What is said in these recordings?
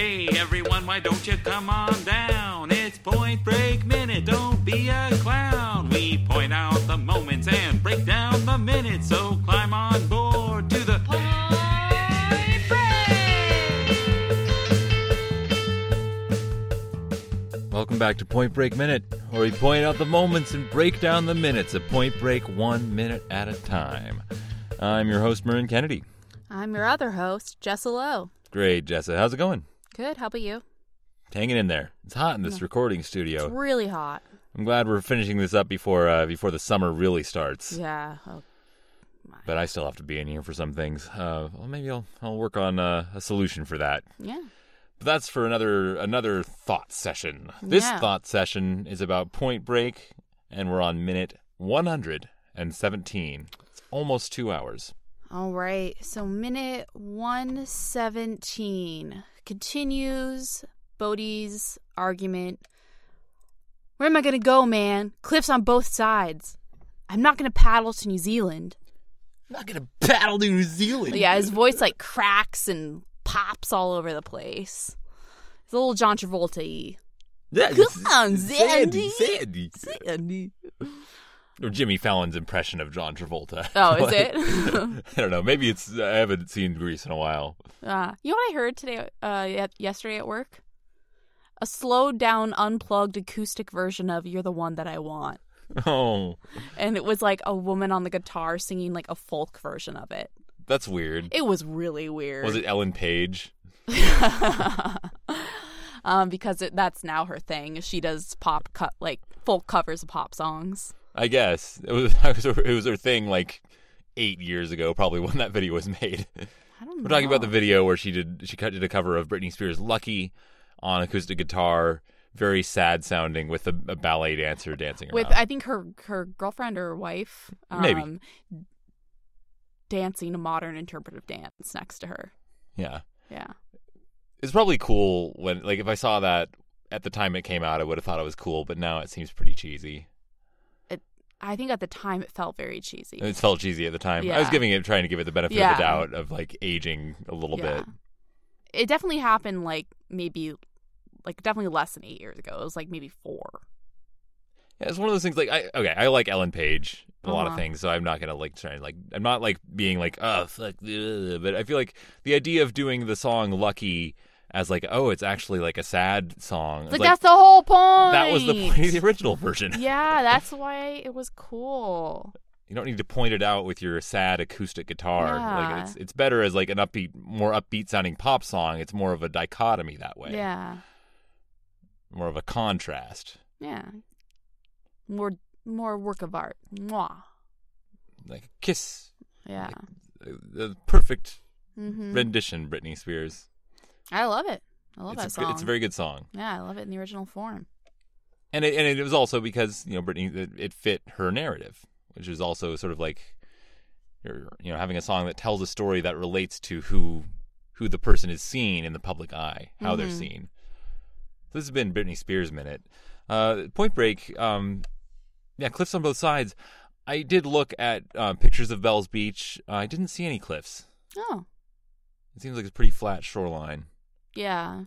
Hey everyone, why don't you come on down? It's Point Break Minute, don't be a clown. We point out the moments and break down the minutes, so climb on board to the Point Break! Welcome back to Point Break Minute, where we point out the moments and break down the minutes of Point Break one minute at a time. I'm your host, Marin Kennedy. I'm your other host, Jessa Lowe. Great, Jessa. How's it going? Good. How about you? Hanging in there. It's hot in this recording studio. It's really hot. I'm glad we're finishing this up before uh, before the summer really starts. Yeah. Oh, But I still have to be in here for some things. Uh, well, maybe I'll I'll work on uh, a solution for that. yeah. But that's for another another thought session. This Yeah. thought session is about Point Break, and we're on minute 117. It's almost two hours. All right. So minute 117 continues Bodhi's argument. Where am I going to go, man? Cliffs on both sides. I'm not going to paddle to New Zealand. I'm not gonna paddle to New Zealand. Yeah, his voice like cracks and pops all over the place. It's a little John Travolta Yeah, Come on, Sandy, Sandy. Sandy. Jimmy Fallon's impression of John Travolta. Oh, is Like, it? I don't know. Maybe it's. I haven't seen Grease in a while. Uh, you know what I heard today, uh, ye- yesterday at work? A slowed down, unplugged acoustic version of "You're the One That I Want," Oh, and it was like a woman on the guitar singing like a folk version of it. that's weird. It was really weird. Was it Ellen Page? um, because it, that's now her thing. She does pop cut like folk covers of pop songs. I guess it was. It was her, it was her thing like eight years ago, probably when that video was made. I don't know. We're talking about the video where she did. She cut did a cover of Britney Spears' "Lucky" on acoustic guitar, very sad sounding, with a, a ballet dancer dancing with around. I think her her girlfriend or wife, um, Maybe. dancing a modern interpretive dance next to her. yeah, Yeah. it's probably cool when like if I saw that at the time it came out, I would have thought it was cool. But now it seems pretty cheesy. I think at the time it felt very cheesy. It felt cheesy at the time. I was giving it, trying to give it the benefit of the doubt of like aging a little Yeah. bit. It definitely happened like maybe like definitely less than eight years ago. It was like maybe four. Yeah, it's one of those things. Like, I okay, I like Ellen Page a lot of Uh-huh. things, so I'm not gonna like try and like. I'm not like being like, oh, fuck, ugh," but I feel like the idea of doing the song "Lucky" as like, oh, it's actually like a sad song. Like, It's that's the whole point. that was the point of the original version. yeah, that's why it was cool. You don't need to point it out with your sad acoustic guitar. Like Yeah. it's it's better as like an upbeat, more upbeat sounding pop song. It's more of a dichotomy that way. Yeah. More of a contrast. Yeah. More more work of art. Mwah. Like a kiss. Yeah. The perfect hmm rendition, Britney Spears. I love it. I love it's, that a, song. it's a very good song. yeah, I love it in the original form. and it, and it was also because you know Britney it, it fit her narrative, which is also sort of like you're, you know having a song that tells a story that relates to who who the person is seen in the public eye, how they're Mhm. seen. This has been Britney Spears minute. Uh, Point Break, um, yeah, cliffs on both sides. I did look at uh, pictures of Bell's Beach. I didn't see any cliffs. Oh. It seems like it's a pretty flat shoreline. Yeah.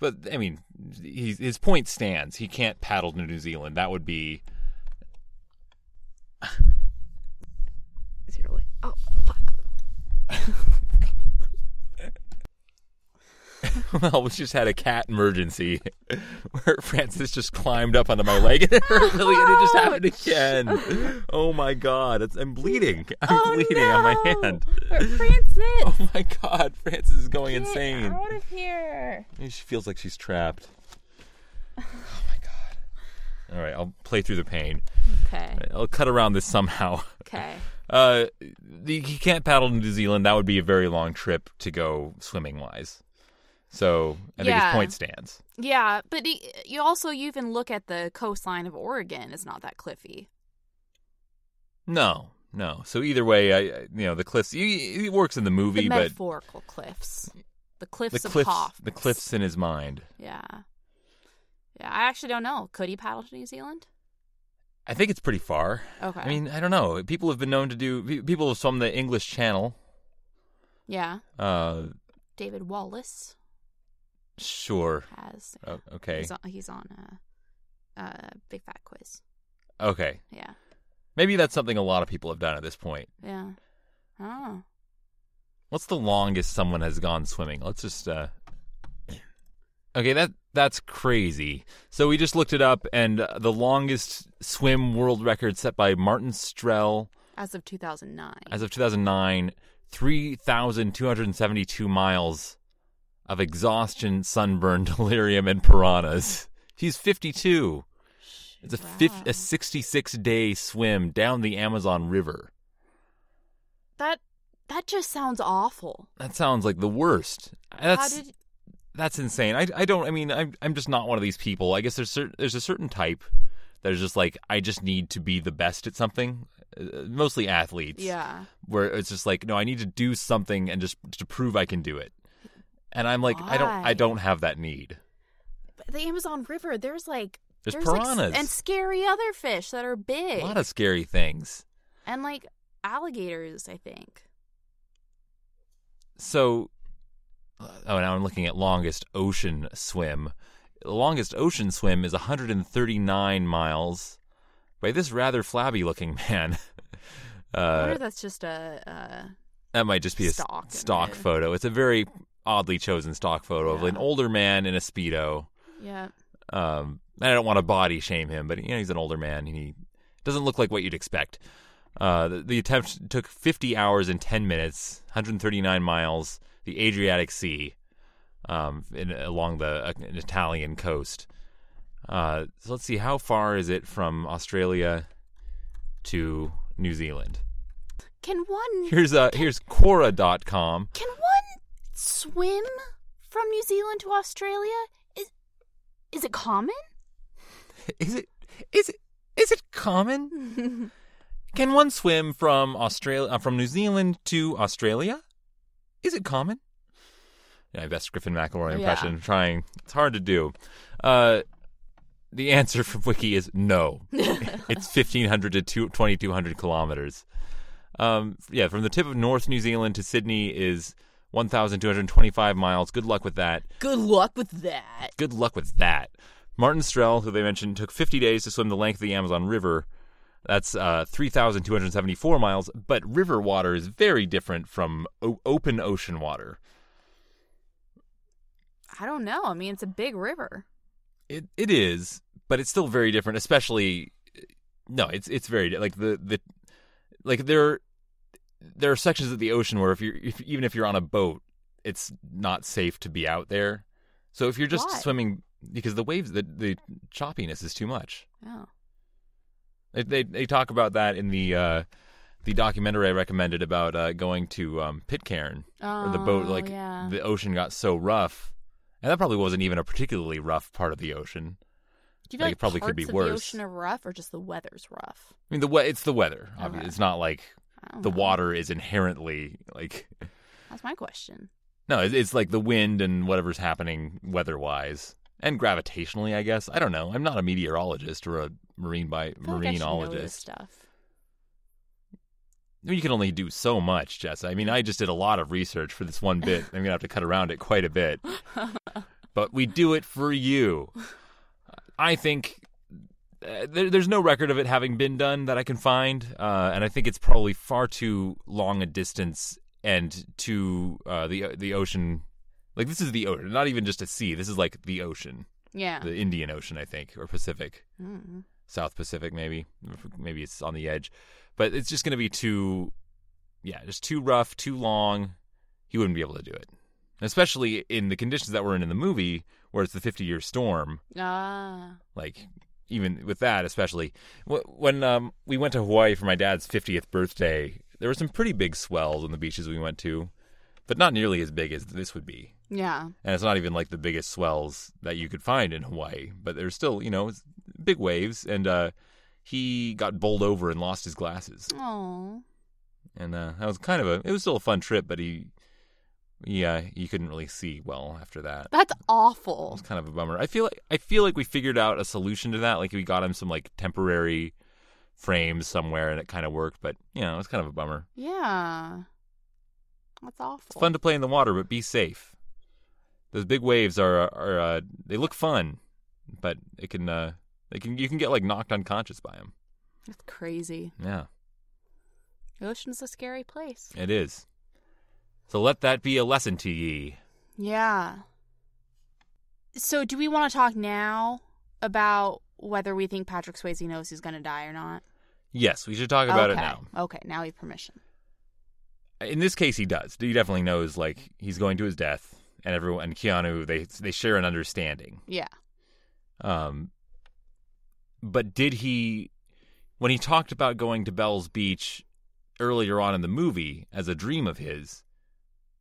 But I mean, he's, his point stands. He can't paddle to New Zealand. That would be Is he really? Oh, fuck. well. We just had a cat emergency where Francis just climbed up onto my leg and it hurt really, and it just happened again. Oh my god! It's, I'm bleeding. I'm oh, bleeding no. on my hand. Francis. Oh my god! Francis is going Get insane. out of here. She feels like she's trapped. Oh my god! All right, I'll play through the pain. Okay. I'll cut around this somehow. Okay. Uh, he can't paddle to New Zealand. That would be a very long trip to go swimming wise. So I think Yeah. his point stands. Yeah, but y- you also you even look at the coastline of Oregon. It's not that cliffy. No, no. So either way, I you know the cliffs. He, he works in the movie, The but metaphorical cliffs. The cliffs the of cliffs, Hoff. the cliffs in his mind. Yeah. Yeah, I actually don't know. Could he paddle to New Zealand? I think it's pretty far. Okay. I mean, I don't know. People have been known to do. pe- People from the English Channel. yeah. Uh, David Walliams. Sure. has. O- okay. He's on, he's on a, a big fat quiz. Okay. Yeah. Maybe that's something a lot of people have done at this point. Yeah. Oh. What's the longest someone has gone swimming? Let's just uh Okay, that that's crazy. So we just looked it up and uh, the longest swim world record set by Martin Strel As of 2009. as of 2009, 3272 miles of exhaustion, sunburn, delirium and piranhas. He's 52. It's a Wow. a 66 day swim down the Amazon River. That that just sounds awful. That sounds like the worst. That's did that's insane. I, I don't. I mean, I'm I'm just not one of these people. I guess there's there's a certain type that is just like I just need to be the best at something. Uh, mostly athletes. Yeah. Where it's just like no, I need to do something and just to prove I can do it. And I'm like I don't I don't have that need. But the Amazon River, there's like There's, like, s- piranhas and scary other fish that are big. a lot of scary things. and like alligators, I think. So, oh, now I'm looking at longest ocean swim. The longest ocean swim is 139 miles by this rather flabby looking man. I Uh, wonder if that's just a uh, that might just be a stock photo. It's a very oddly chosen stock photo of an older man in a speedo. yeah. Um, I don't want to body shame him, but you know he's an older man he doesn't look like what you'd expect. Uh, the, the attempt took 50 hours and 10 minutes, 139 miles, the Adriatic Sea, um, in, along the uh, an Italian coast. Uh, so let's see, how far is it from Australia to New Zealand? Can one Here's uh, here's Quora.com. can swim from New Zealand to Australia? Is is it common? Is it is it is it common? Can one swim from Australia uh, from New Zealand to Australia? Is it common? Yeah, best Griffin McElroy Yeah. impression. Trying. It's hard to do. Uh, the answer from Wiki is no. it's fifteen hundred to twenty two hundred kilometers. Um, yeah, from the tip of North New Zealand to Sydney is one thousand two hundred twenty five miles. Good luck with that. Good luck with that. Good luck with that. Martin Strel, who they mentioned, took 50 days to swim the length of the Amazon River. That's uh, 3,274 miles, but river water is very different from o- open ocean water. I don't know. I mean, it's a big river. It it is, but it's still very different. Especially, no, it's it's very like the the like there there are sections of the ocean where if you're if, even if you're on a boat, it's not safe to be out there. So if you're just Why? swimming because the waves the the choppiness is too much. Oh. They, they they talk about that in the uh, the documentary I recommended about uh, going to um, Pitcairn, where the boat Oh, like yeah. the ocean got so rough, and that probably wasn't even a particularly rough part of the ocean. Do you like, feel like it probably could be worse. the ocean are rough or just the weather's rough? I mean, the we- it's the weather. obvi- Okay. It's not like the know. water is inherently like That's my question. no, it's, it's like the wind and whatever's happening weather wise and gravitationally. I guess I don't know. I'm not a meteorologist or a marine bi feel like I should know this marinologist. stuff. You can only do so much, Jess. I mean, I just did a lot of research for this one bit. I'm gonna have to cut around it quite a bit, but we do it for you. I think there, there's no record of it having been done that I can find, uh, and I think it's probably far too long a distance and to uh, the the ocean. Like this is the ocean, not even just a sea. This is like the ocean, Yeah. the Indian Ocean, I think, or Pacific. Mm. South Pacific, maybe. Maybe it's on the edge, but it's just going to be too, yeah, just too rough, too long. He wouldn't be able to do it, especially in the conditions that we're in in the movie, where it's the 50 year storm. Ah. Like, even with that, especially when um, we went to Hawaii for my dad's 50th birthday, there were some pretty big swells on the beaches we went to, but not nearly as big as this would be. Yeah. And it's not even like the biggest swells that you could find in Hawaii, but there's still, you know, big waves. And uh, he got bowled over and lost his glasses. Oh. And uh, that was kind of a, it was still a fun trip, but he, yeah, you couldn't really see well after that. That's awful. It's kind of a bummer. I feel like I feel like we figured out a solution to that. Like we got him some like temporary frames somewhere, and it kind of worked. But you know, it's kind of a bummer. Yeah. That's awful. It's fun to play in the water, but be safe. those big waves are are uh, they look fun, but it can uh, they can you can get like knocked unconscious by them. That's crazy. Yeah, The ocean's a scary place. it is. So let that be a lesson to ye. Yeah. So, do we want to talk now about whether we think Patrick Swayze knows he's going to die or not? Yes, we should talk about okay. it now. Okay, now we have permission. In this case, he does. He definitely knows like he's going to his death, and everyone and Keanu they they share an understanding. Yeah. Um, but did he, when he talked about going to Bell's Beach earlier on in the movie as a dream of his,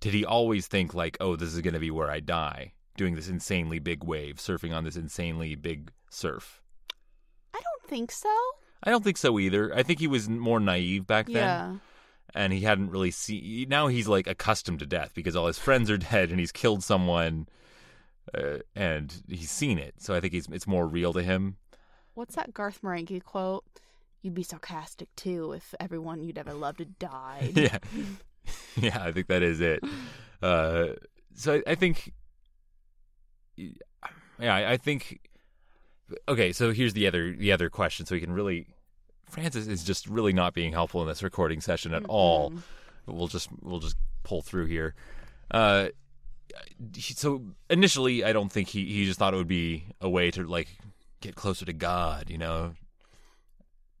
did he always think like, oh, this is going to be where I die, doing this insanely big wave, surfing on this insanely big surf? I don't think so. I don't think so either. I think he was more naive back then, Yeah. and he hadn't really seen. Now he's like accustomed to death because all his friends are dead, and he's killed someone, uh, and he's seen it. So I think he's it's more real to him. What's that Garth Marenghi quote? You'd be sarcastic too if everyone you'd ever loved had died. yeah, yeah, I think that is it. Uh, so I, I think, yeah, I, I think. Okay, so here's the other the other question. So we can really, Francis is just really not being helpful in this recording session at all. Mm-mm. But we'll just we'll just pull through here. Uh, so initially, I don't think he he just thought it would be a way to like get closer to God, you know.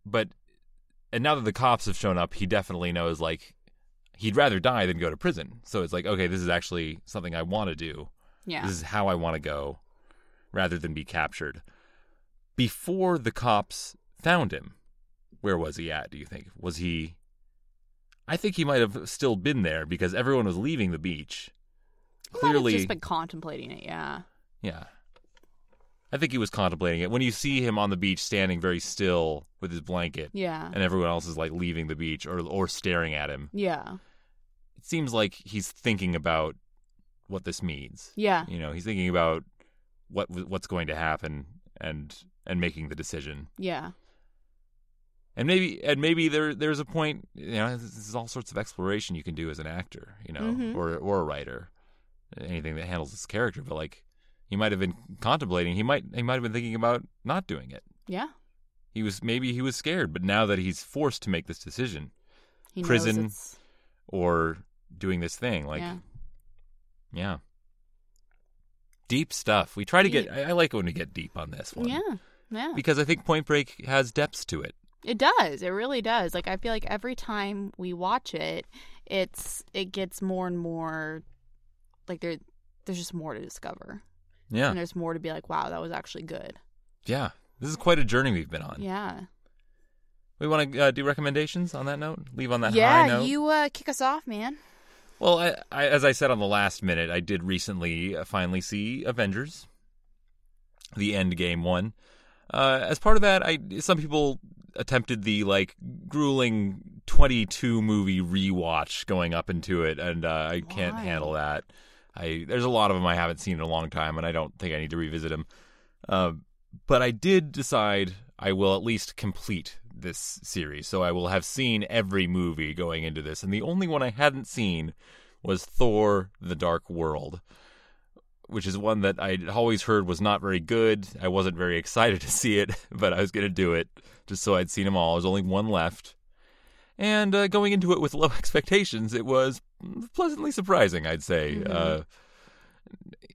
But and now that the cops have shown up, he definitely knows like he'd rather die than go to prison. So it's like, okay, this is actually something I want to do. Yeah. This is how I want to go, rather than be captured. Before the cops found him, where was he at? Do you think was he? I think he might have still been there because everyone was leaving the beach. He Clearly, just been contemplating it. Yeah. yeah. I think he was contemplating it. When you see him on the beach standing very still with his blanket, Yeah. and everyone else is like leaving the beach or or staring at him, Yeah. It seems like he's thinking about what this means. Yeah. You know, he's thinking about what what's going to happen and and making the decision. Yeah. And maybe and maybe there there's a point, you know, this is all sorts of exploration you can do as an actor, you know, Mhm. or or a writer, anything that handles this character. But like, he might have been contemplating. He might he might have been thinking about not doing it. Yeah. He was maybe he was scared, but now that he's forced to make this decision He Prison, or doing this thing, like, yeah. yeah. Deep stuff. We try to get. I, I like when we get deep on this one. Yeah. Yeah. because I think Point Break has depths to it. It does. It really does. Like I feel like every time we watch it, it's it gets more and more like there there's just more to discover. Yeah, And there's more to be like, wow, that was actually good. yeah. This is quite a journey we've been on. Yeah. We want to uh, do recommendations on that note. Leave on that high yeah, you uh kick us off, man. Well, I, I, as I said on the last minute, I did recently uh, finally see Avengers, the End Game one. Uh, as part of that, I some people attempted the like grueling twenty two movie rewatch going up into it, and uh, I can't Why? handle that. I there's a lot of them I haven't seen in a long time, and I don't think I need to revisit them. Uh, but I did decide I will at least complete this series, so I will have seen every movie going into this, and the only one I hadn't seen was Thor: The Dark World, which is one that I'd always heard was not very good. I wasn't very excited to see it, but I was going to do it just so I'd seen them all. There's only one left. And uh, going into it with low expectations, it was pleasantly surprising, I'd say. Mhm. Uh,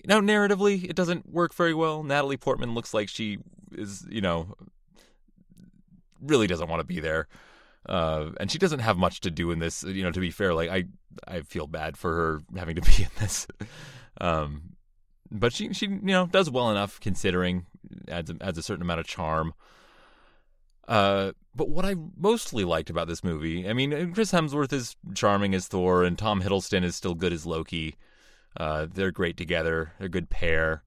now, narratively, it doesn't work very well. Natalie Portman looks like she is, you know, really doesn't want to be there. Uh, and she doesn't have much to do in this. You know, to be fair, like I, I feel bad for her having to be in this. Um, but she, she, you know, does well enough considering adds adds a certain amount of charm. Uh, but what I mostly liked about this movie, I mean, Chris Hemsworth is charming as Thor, and Tom Hiddleston is still good as Loki. Uh, they're great together. They're a good pair.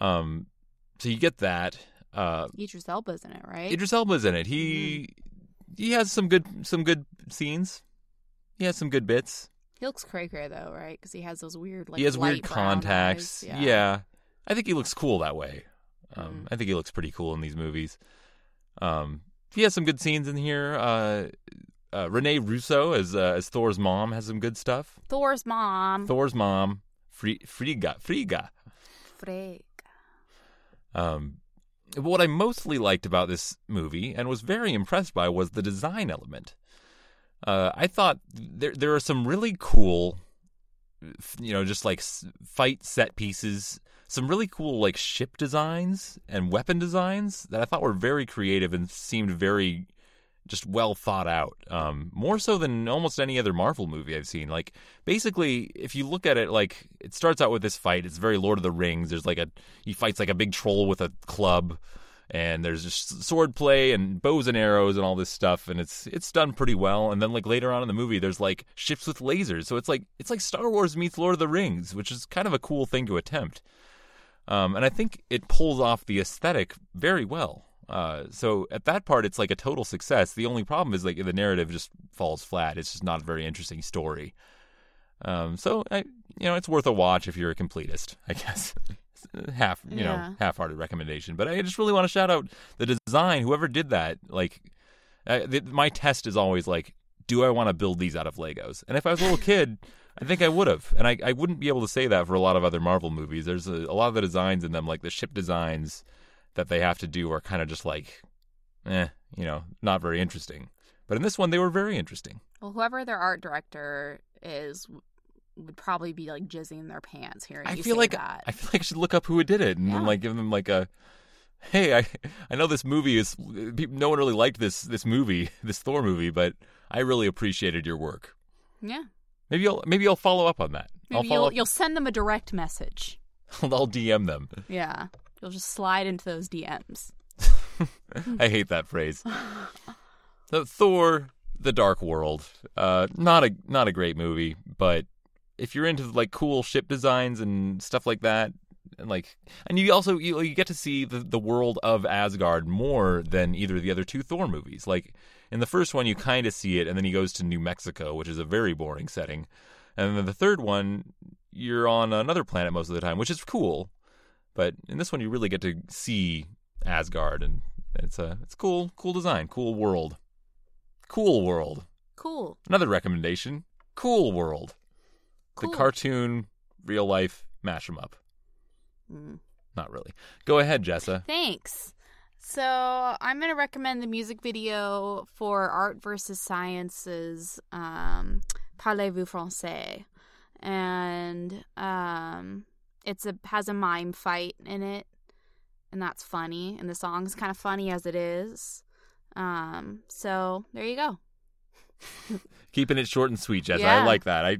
Um, so you get that. Uh, Idris Elba's in it, right? Idris Elba's in it. He he has some good some good scenes. He has some good bits. he looks cray cray though, right? Because he has those weird like he has weird contacts. eyes. Yeah. I think he looks cool that way. Um, Mhm. I think he looks pretty cool in these movies. Um, he has some good scenes in here. Uh, uh, Renee Russo as uh, as Thor's mom has some good stuff. Thor's mom. Thor's mom, Free, Frigga, Frigga. Um, what I mostly liked about this movie and was very impressed by was the design element. Uh, I thought there there are some really cool, you know, just like fight set pieces, some really cool like ship designs and weapon designs that I thought were very creative and seemed very just well thought out. Um, more so than almost any other Marvel movie I've seen. Like basically, if you look at it, like it starts out with this fight. It's very Lord of the Rings. There's like a he fights like a big troll with a club, and there's just sword play and bows and arrows and all this stuff, and it's it's done pretty well. And then like later on in the movie, there's like ships with lasers. So it's like it's like Star Wars meets Lord of the Rings, which is kind of a cool thing to attempt. Um, and I think it pulls off the aesthetic very well. Uh, so at that part, it's like a total success. The only problem is like the narrative just falls flat. It's just not a very interesting story. Um, so I, you know, it's worth a watch if you're a completist, I guess. half, you Yeah. know, half-hearted recommendation. But I just really want to shout out the design. Whoever did that, like, uh, the, my test is always like, do I want to build these out of Legos? And if I was a little kid, I think I would have. And I, I wouldn't be able to say that for a lot of other Marvel movies. There's a, a lot of the designs in them, like the ship designs that they have to do, are kind of just like, eh, you know, not very interesting. But in this one, they were very interesting. Well, whoever their art director is would probably be like jizzing in their pants here. I feel like that. I feel like I should look up who did it and then Yeah. like give them like a, hey, I I know this movie is no one really liked this this movie this Thor movie, but I really appreciated your work. yeah. Maybe I'll maybe I'll follow up on that. I'll Maybe you'll up. you'll send them a direct message. I'll DM them. Yeah. You'll just slide into those DMs. I hate that phrase. So Thor: The Dark World. Uh, not a not a great movie, but if you're into like cool ship designs and stuff like that, and like, and you also you, you get to see the the world of Asgard more than either of the other two Thor movies. Like in the first one, you kind of see it, and then he goes to New Mexico, which is a very boring setting, and then the third one, you're on another planet most of the time, which is cool. But in this one, you really get to see Asgard, and it's a it's cool, cool design, cool world, cool world. Cool. Another recommendation: Cool World, Cool. the cartoon, real life mash 'em up. Mm. Not really. Go ahead, Jessa. Thanks. So I'm going to recommend the music video for Art versus Science's um, Parlez-vous français, and um, it's a has a mime fight in it, and that's funny. And the song's kind of funny as it is. Um, so there you go. Keeping it short and sweet, Jessa. Yeah. I like that. I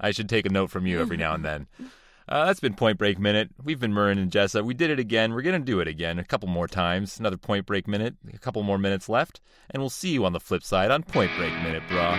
I should take a note from you every now and then. Uh, that's been Point Break Minute. We've been Murrin and Jessa. We did it again. We're going to do it again a couple more times. Another Point Break Minute. A couple more minutes left. And we'll see you on the flip side on Point Break Minute, brah.